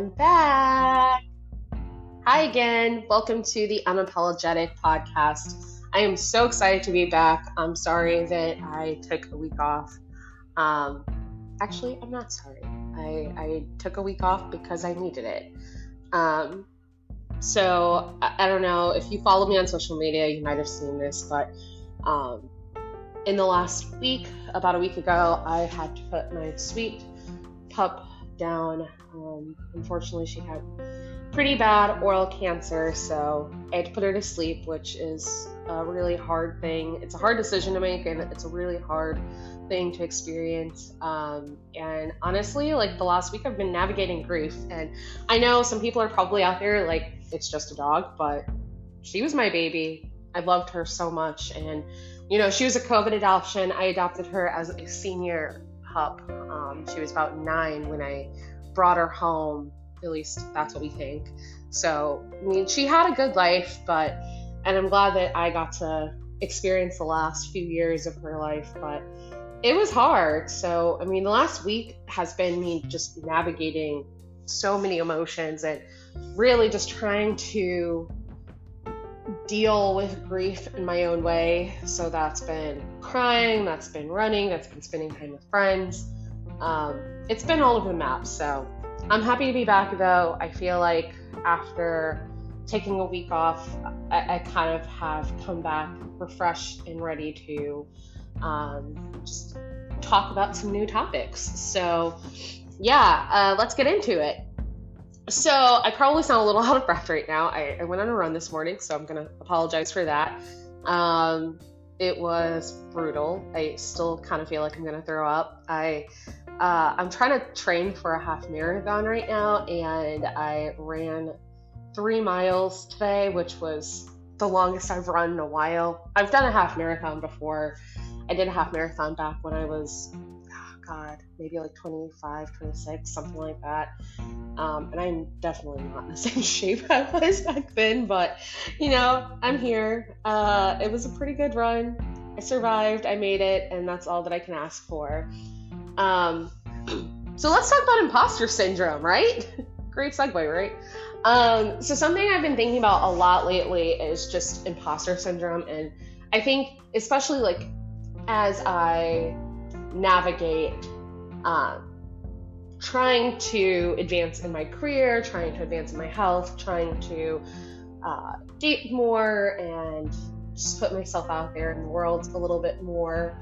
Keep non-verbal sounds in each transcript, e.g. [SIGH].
I'm back. Hi again. Welcome to the Unapologetic podcast. I am so excited to be back. I'm sorry that I took a week off. Um, actually, I'm not sorry. I, I took a week off because I needed it. Um, so I, I, don't know if you follow me on social media, you might have seen this, but um, in the last week, about a week ago, I had to put my sweet pup down. Um, unfortunately, she had pretty bad oral cancer, so I had to put her to sleep, which is a really hard thing. It's a hard decision to make, and it's a really hard thing to experience. Um, and honestly, like the last week, I've been navigating grief, and I know some people are probably out there like it's just a dog, but she was my baby. I loved her so much, and you know, she was a COVID adoption. I adopted her as a senior pup. Um, she was about nine when I brought her home. At least that's what we think. So, I mean, she had a good life, but, and I'm glad that I got to experience the last few years of her life, but it was hard. So, I mean, the last week has been me just navigating so many emotions and really just trying to deal with grief in my own way. So that's been crying, that's been running, that's been spending time with friends. Um, it's been all over the map. So I'm happy to be back though. I feel like after taking a week off, I, I kind of have come back refreshed and ready to um, just talk about some new topics. So, yeah, uh, let's get into it. So I probably sound a little [LAUGHS] out of breath right now. I, I went on a run this morning, so I'm gonna apologize for that. Um, it was brutal. I still kind of feel like I'm gonna throw up. I uh, I'm trying to train for a half marathon right now, and I ran three miles today, which was the longest I've run in a while. I've done a half marathon before. I did a half marathon back when I was God, maybe like 25, 26, something like that. Um, and I'm definitely not in the [LAUGHS] same shape I was back then, but you know, I'm here. Uh, it was a pretty good run. I survived, I made it, and that's all that I can ask for. Um, so let's talk about imposter syndrome, right? [LAUGHS] Great segue, right? Um, so something I've been thinking about a lot lately is just imposter syndrome, and I think especially like as I navigate um, trying to advance in my career, trying to advance in my health, trying to uh, date more and just put myself out there in the world a little bit more.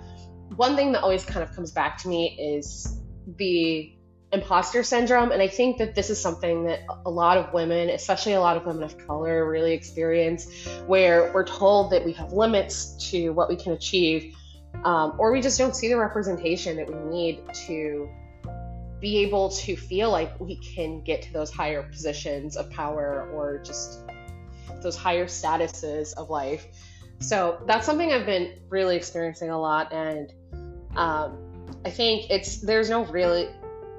One thing that always kind of comes back to me is the imposter syndrome. And I think that this is something that a lot of women, especially a lot of women of color, really experience, where we're told that we have limits to what we can achieve um, or we just don't see the representation that we need to be able to feel like we can get to those higher positions of power or just those higher statuses of life. So that's something I've been really experiencing a lot, and um, I think it's there's no really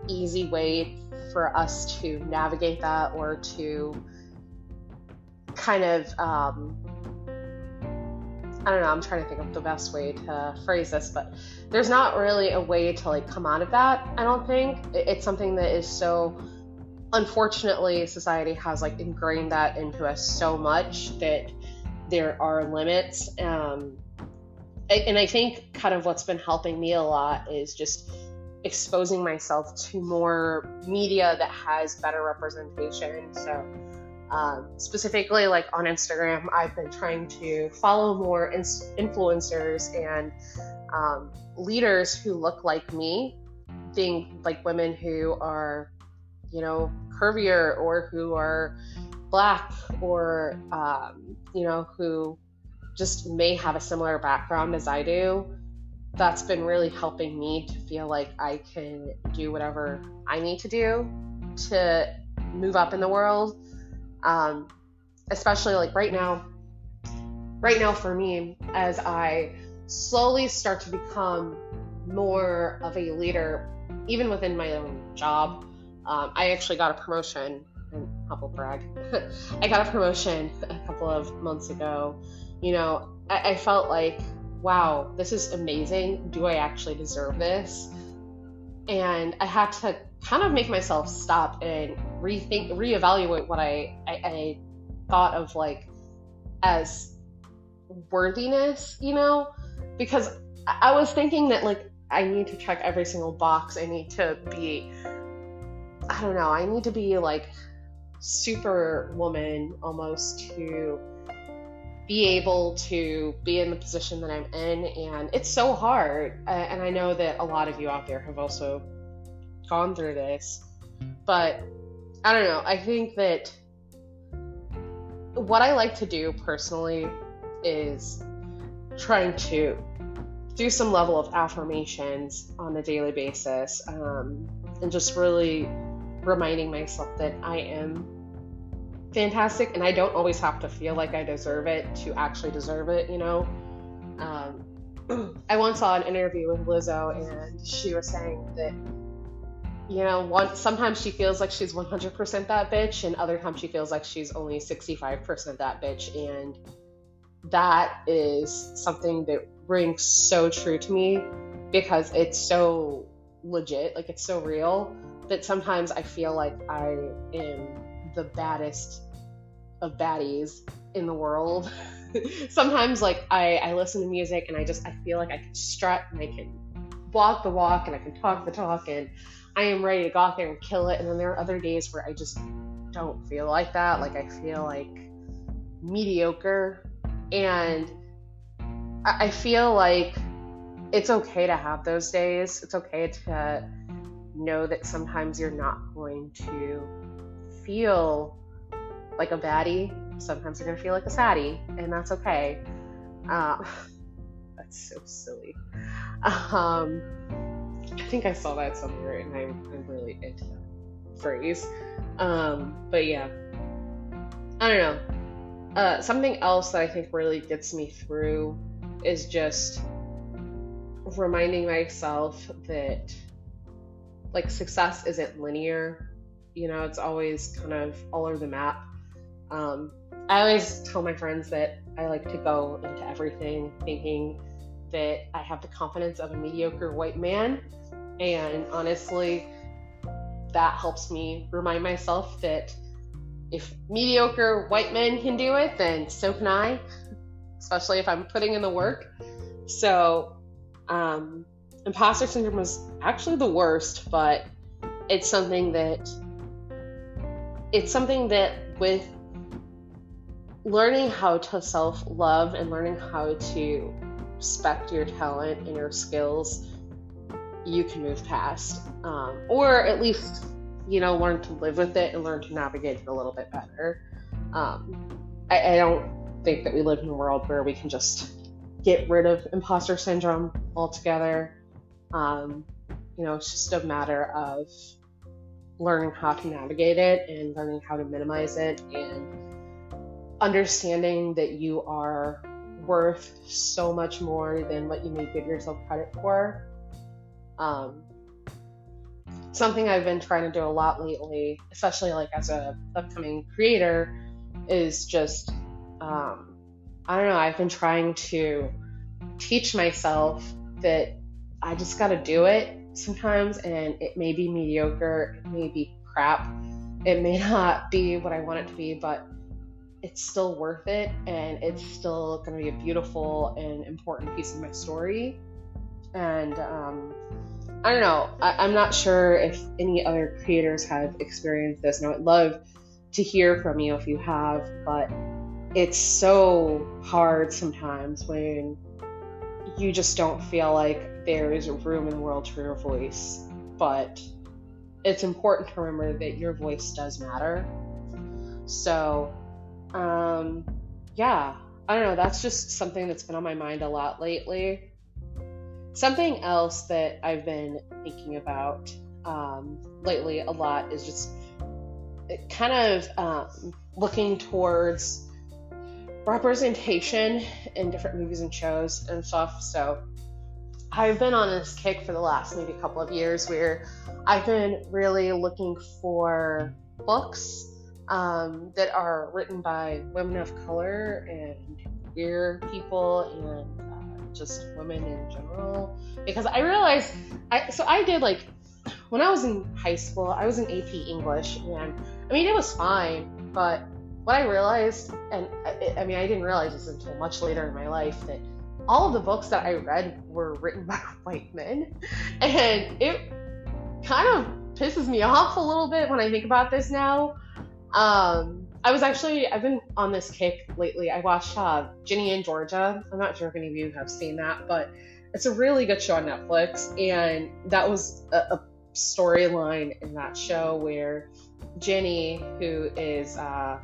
easy way for us to navigate that or to kind of um, I don't know, I'm trying to think of the best way to phrase this, but there's not really a way to like come out of that, I don't think. It's something that is so unfortunately society has like ingrained that into us so much that there are limits. Um and I think kind of what's been helping me a lot is just exposing myself to more media that has better representation. So um, specifically, like on Instagram, I've been trying to follow more in- influencers and um, leaders who look like me, being like women who are, you know, curvier or who are black or, um, you know, who just may have a similar background as I do. That's been really helping me to feel like I can do whatever I need to do to move up in the world. Um, especially like right now right now for me as i slowly start to become more of a leader even within my own job. Um, i actually got a promotion. And humble brag. [LAUGHS] I got a promotion a couple of months ago you know I, I felt like wow this is amazing. Do i actually deserve this? And I had to kind of make myself stop and rethink, reevaluate what I, I, I thought of like as worthiness, you know, because I was thinking that like I need to check every single box. I need to be, I don't know, I need to be like super woman almost to be able to be in the position that I'm in. And it's so hard. And I know that a lot of you out there have also gone through this. But I don't know. I think that what I like to do personally is trying to do some level of affirmations on a daily basis um, and just really reminding myself that I am fantastic and I don't always have to feel like I deserve it to actually deserve it, you know. Um, [CLEARS THROAT] I once saw an interview with Lizzo and she was saying that you know, one sometimes she feels like she's 100% that bitch and other times she feels like she's only 65% that bitch and that is something that rings so true to me because it's so legit, like it's so real that sometimes I feel like I am the baddest of baddies in the world. [LAUGHS] sometimes like I, I listen to music and I just I feel like I can strut and I can walk the walk and I can talk the talk and I am ready to go out there and kill it. And then there are other days where I just don't feel like that. Like I feel like mediocre and I feel like it's okay to have those days. It's okay to know that sometimes you're not going to feel like a baddie. Sometimes going to feel like a saddie, and that's okay. Uh, [LAUGHS] that's so silly. Um, I think I saw that somewhere, and I'm, I'm really into that phrase. Um, but yeah, I don't know. Uh, something else that I think really gets me through is just reminding myself that like success isn't linear. You know, it's always kind of all over the map. Um, I always tell my friends that I like to go into everything thinking that I have the confidence of a mediocre white man. And honestly, that helps me remind myself that if mediocre white men can do it, then so can I, especially if I'm putting in the work. So, um, imposter syndrome was actually the worst, but it's something that it's something that with learning how to self love and learning how to respect your talent and your skills, you can move past, um, or at least you know, learn to live with it and learn to navigate it a little bit better. Um, I, I don't think that we live in a world where we can just get rid of imposter syndrome altogether. Um, you know, it's just a matter of learning how to navigate it and learning how to minimize it and understanding that you are worth so much more than what you may give yourself credit for. Um, something I've been trying to do a lot lately, especially like as a upcoming creator, is just um, I don't know. I've been trying to teach myself that I just got to do it sometimes, and it may be mediocre, it may be crap, it may not be what I want it to be, but it's still worth it, and it's still going to be a beautiful and important piece of my story. And um, I don't know. I, am not sure if any other creators have experienced this. And I would love to hear from you if you have, but it's so hard sometimes when you just don't feel like there is room in the world for your voice. But it's important to remember that your voice does matter. So, um, yeah, I don't know. That's just something that's been on my mind a lot lately. Something else that I've been thinking about um, lately a lot is just kind of um, looking towards representation in different movies and shows and stuff. So I've been on this kick for the last maybe a couple of years where I've been really looking for books um, that are written by women of color and queer people and just women in general because I realized I so I did like when I was in high school, I was in AP English, and I mean, it was fine, but what I realized, and I, I mean, I didn't realize this until much later in my life, that all of the books that I read were written [LAUGHS] by white men. And it kind of pisses me off a little bit when I think about this now. Um, I was actually, I've been on this kick lately. I watched uh, Ginny and Georgia. I'm not sure if any of you have seen that, but it's a really good show on Netflix. And that was a, a storyline in that show where Ginny, who is uh,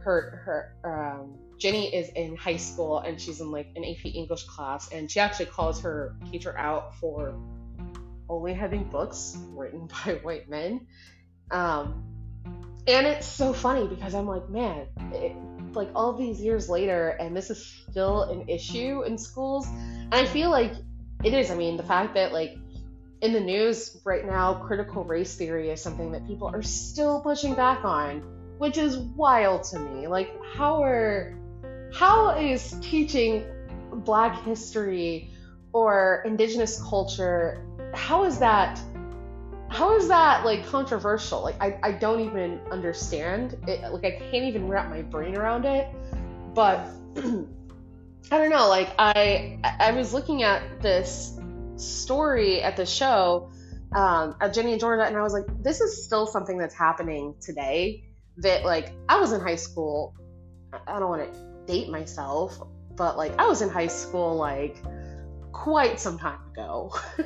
her her um, Ginny is in high school and she's in like an AP English class, and she actually calls her teacher out for only having books written [LAUGHS] by white men. Um, and it's so funny because I'm like, man, it, like all these years later, and this is still an issue in schools. And I feel like it is. I mean, the fact that like in the news right now, critical race theory is something that people are still pushing back on, which is wild to me. Like, how are how is teaching Black history or Indigenous culture? How is that? How is that like controversial? Like, I, I don't even understand it. Like, I can't even wrap my brain around it. But [CLEARS THROAT] I don't know. Like, I I was looking at this story at the show um, at Ginny and Georgia, and I was like, this is still something that's happening today. That like I was in high school. I don't want to date myself, but like I was in high school like quite some time ago. [LAUGHS]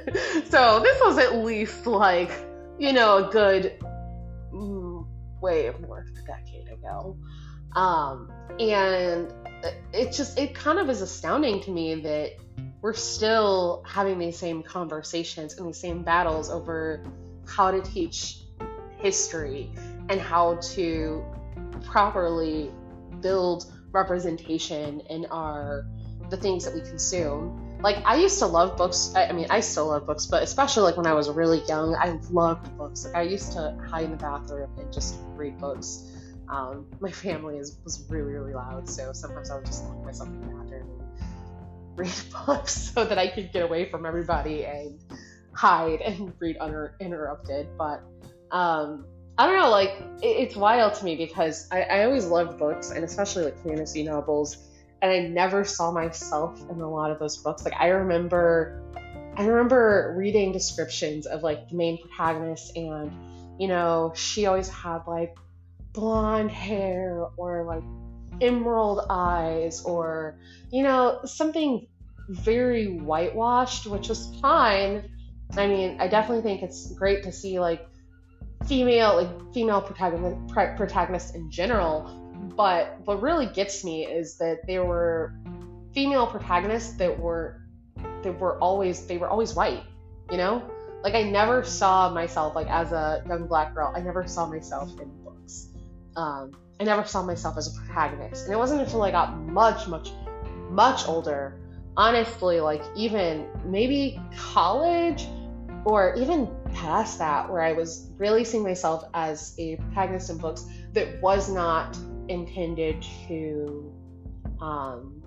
so this was at least like you know a good mm, way more than a decade ago. Um, and it just it kind of is astounding to me that we're still having these same conversations and these same battles over how to teach history and how to properly build representation in our the things that we consume. Like I used to love books. I, I mean, I still love books, but especially like when I was really young, I loved books. Like I used to hide in the bathroom and just read books. Um, my family is, was really really loud, so sometimes I would just lock myself in the bathroom read [LAUGHS] books so that I could get away from everybody and hide and read uninterrupted. But um, I don't know, like it, it's wild to me because I, I always loved books and especially like fantasy novels, and I never saw myself in a lot of those books. Like I remember, I remember reading descriptions of like the main protagonist, and you know she always had like blonde hair or like emerald eyes or you know something very whitewashed which was fine. I mean i definitely think it's great to see like female like female protagonist protagonists in general. But what really gets me is that there were female protagonists that were that were always they were always white you know? Like i never saw myself like as a young black girl. I never saw myself in um, I never saw myself as a protagonist. And it wasn't until I got much, much, much older, honestly, like even maybe college or even past that, where I was really seeing myself as a protagonist in books that was not intended to um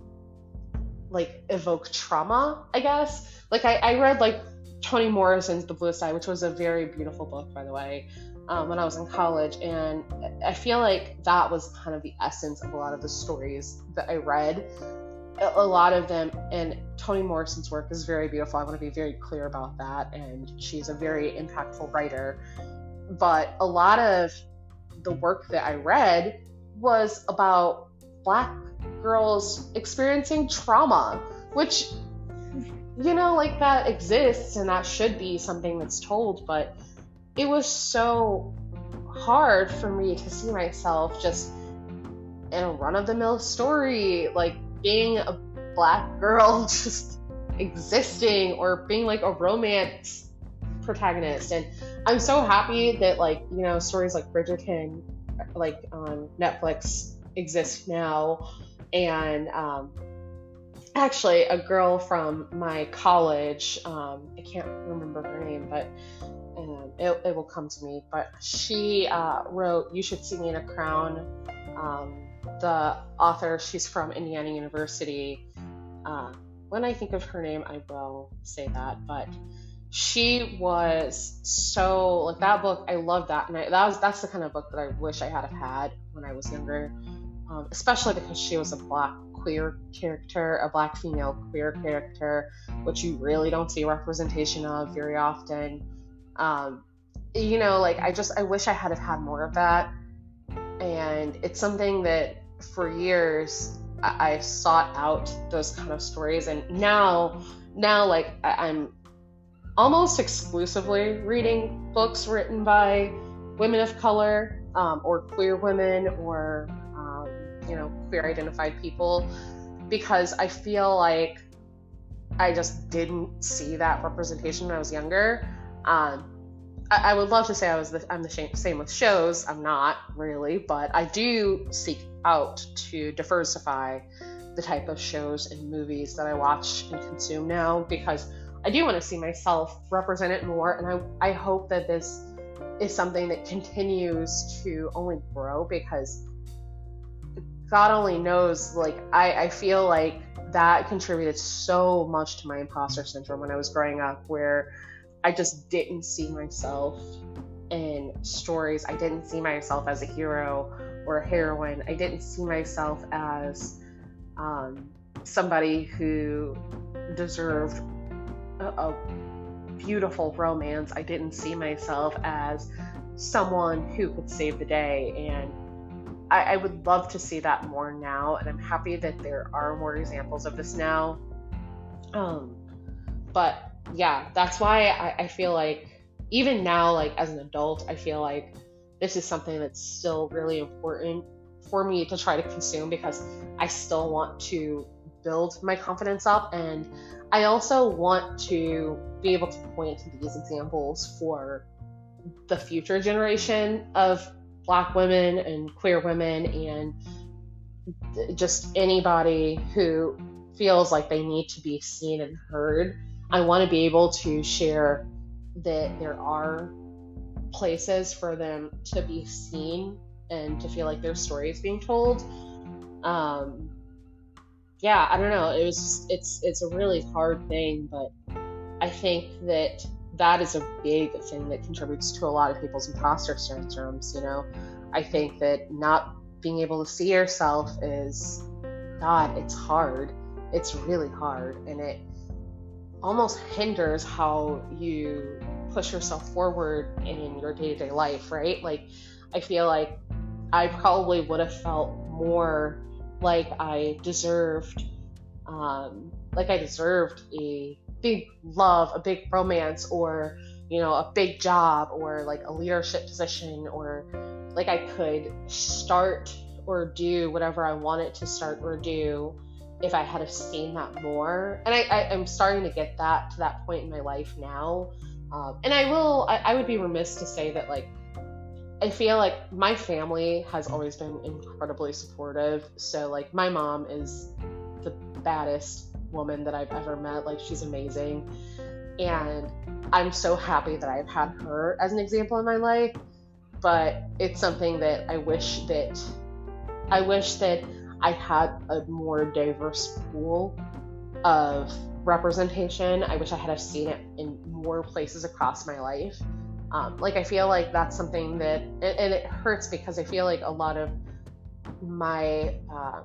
like evoke trauma, I guess. Like I, I read like Toni Morrison's The Bluest Eye, which was a very beautiful book, by the way um, when I was in college, and I feel like that was kind of the essence of a lot of the stories that I read. A lot of them, and Toni Morrison's work is very beautiful. I want to be very clear about that, and she's a very impactful writer. But a lot of the work that I read was about Black girls experiencing trauma, which, you know, like that exists and that should be something that's told, but it was so hard for me to see myself just in a run of the mill story, like being a black girl [LAUGHS] just existing or being like a romance protagonist. And I'm so happy that like, you know, stories like Bridgerton like on Netflix exist now. And um actually a girl from my college, um, I can't remember her name, but and it, it will come to me. But she uh, wrote "You Should See Me in a Crown." Um, the author, she's from Indiana University. Uh, when I think of her name, I will say that. But she was so like that book. I love that, and I, that was that's the kind of book that I wish I had have had when I was younger, um, especially because she was a black queer character, a black female queer character, which you really don't see representation of very often. Um, you know, like I just I wish I had have had more of that, and it's something that for years I, I sought out those kind of stories, and now now like I, I'm almost exclusively reading books written by women of color um, or queer women or um, you know queer identified people because I feel like I just didn't see that representation when I was younger. Um, I, I, would love to say I was the, I'm the same with shows. I'm not really, but I do seek out to diversify the type of shows and movies that I watch and consume now because I do want to see myself represented more, and I I hope that this is something that continues to only grow because God only knows. Like I I feel like that contributed so much to my imposter syndrome when I was growing up, where I just didn't see myself in stories. I didn't see myself as a hero or a heroine. I didn't see myself as um, somebody who deserved a, a beautiful romance. I didn't see myself as someone who could save the day. And I, I, would love to see that more now. And I'm happy that there are more examples of this now. Um, but yeah, that's why I, I feel like even now, like as an adult, I feel like this is something that's still really important for me to try to consume because I still want to build my confidence up and I also want to be able to point to these examples for the future generation of black women and queer women and just anybody who feels like they need to be seen and heard. I want to be able to share that there are places for them to be seen and to feel like their story is being told. Um, yeah, I don't know. It was it's it's a really hard thing, but I think that that is a big thing that contributes to a lot of people's imposter syndromes. You know, I think that not being able to see yourself is, God, it's hard. It's really hard, and it almost hinders how you push yourself forward in your day to day life, right? Like, I feel like I probably would have felt more like I deserved, um, like I deserved a big love, a big romance, or you know, a big job, or like a leadership position, or like I could start or do whatever I wanted to start or do if I had have seen that more. And I, I, am starting to get that to that point in my life now. Um, and I will, I, I would be remiss to say that like I feel like my family has always been incredibly supportive. So like my mom is the baddest woman that I've ever met. Like she's amazing. And I'm so happy that I've had her as an example in my life. But it's something that I wish that I wish that I had a more diverse pool of representation. I wish I had seen it in more places across my life. Um, like I feel like that's something that, and, it hurts because I feel like a lot of my, uh,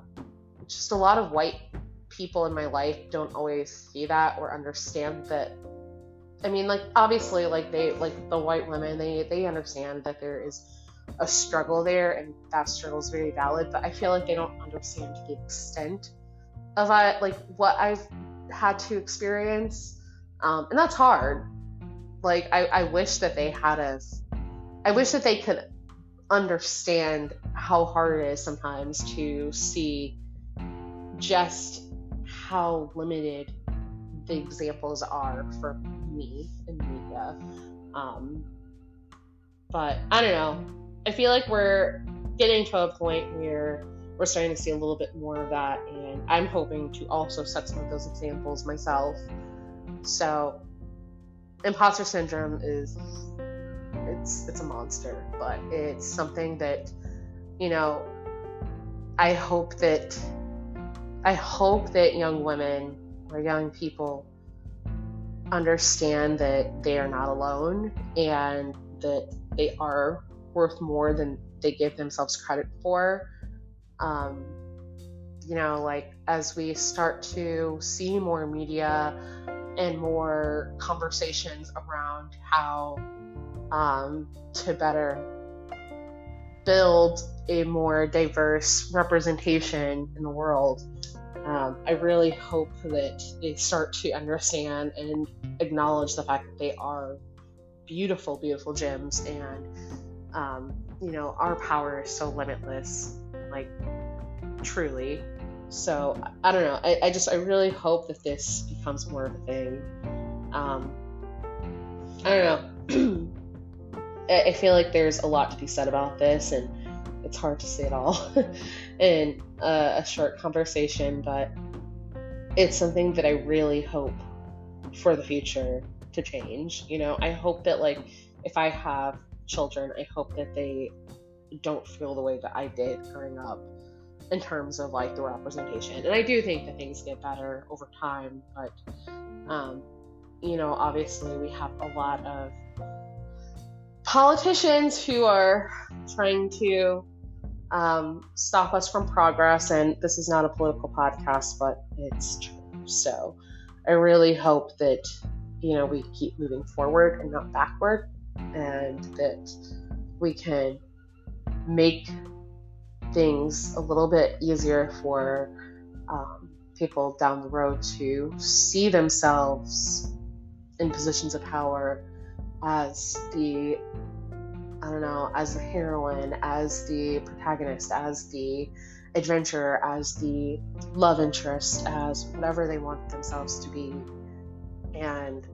just a lot of white people in my life don't always see that or understand that. I mean, like obviously, like they, like the white women, they they understand that there is a struggle there, and that struggle is very valid. But I feel like they don't understand the extent of I like what I've had to experience, um, and that's hard like I, I wish that they had us I wish that they could understand how hard it is sometimes to see just how limited the examples are for me in media. Um, but I don't know. I feel like we're getting to a point where we're starting to see a little bit more of that, and I'm hoping to also set some of those examples myself. So imposter syndrome is it's it's a monster, but it's something that you know I hope that I hope that young women or young people understand that they are not alone and that they are worth more than they give themselves credit for. Um, you know, like as we start to see more media and more conversations around how um, to better build a more diverse representation in the world. Um, I really hope that they start to understand and acknowledge the fact that they are beautiful, beautiful gems, and um, you know our power is so limitless, like truly. So I don't know. I, I just I really hope that this becomes more of a thing. Um, I don't know. [CLEARS THROAT] I feel like there's a lot to be said about this, and it's hard to say it all [LAUGHS] in uh, a short conversation, but it's something that I really hope for the future to change. You know, I hope that, like, if I have children, I hope that they don't feel the way that I did growing up in terms of like the representation. And I do think that things get better over time, but um, you know, obviously we have a lot of politicians who are trying to um, stop us from progress. And this is not a political podcast, but it's true. So I really hope that, you know, we keep moving forward and not backward, and that we can make things a little bit easier for um, people down the road to see themselves in positions of power as the I don't know, as the heroine, as the protagonist, as the adventurer, as the love interest, as whatever they want themselves to be, and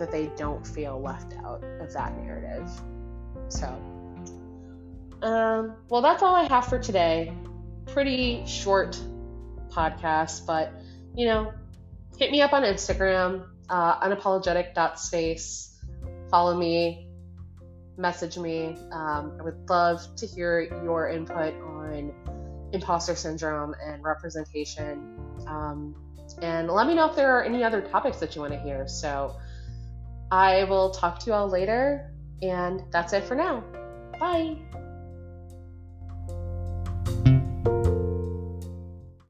that they don't feel left out of that narrative. So, um, well, that's all I have for today. Pretty short podcast, but you know, hit me up on Instagram, uh, unapologetic.space follow me, message me. Um, I would love to hear your input on imposter syndrome and representation. Um, and let me know if there are any other topics that you want to hear. So I will talk to you all later, and that's it for now. Bye.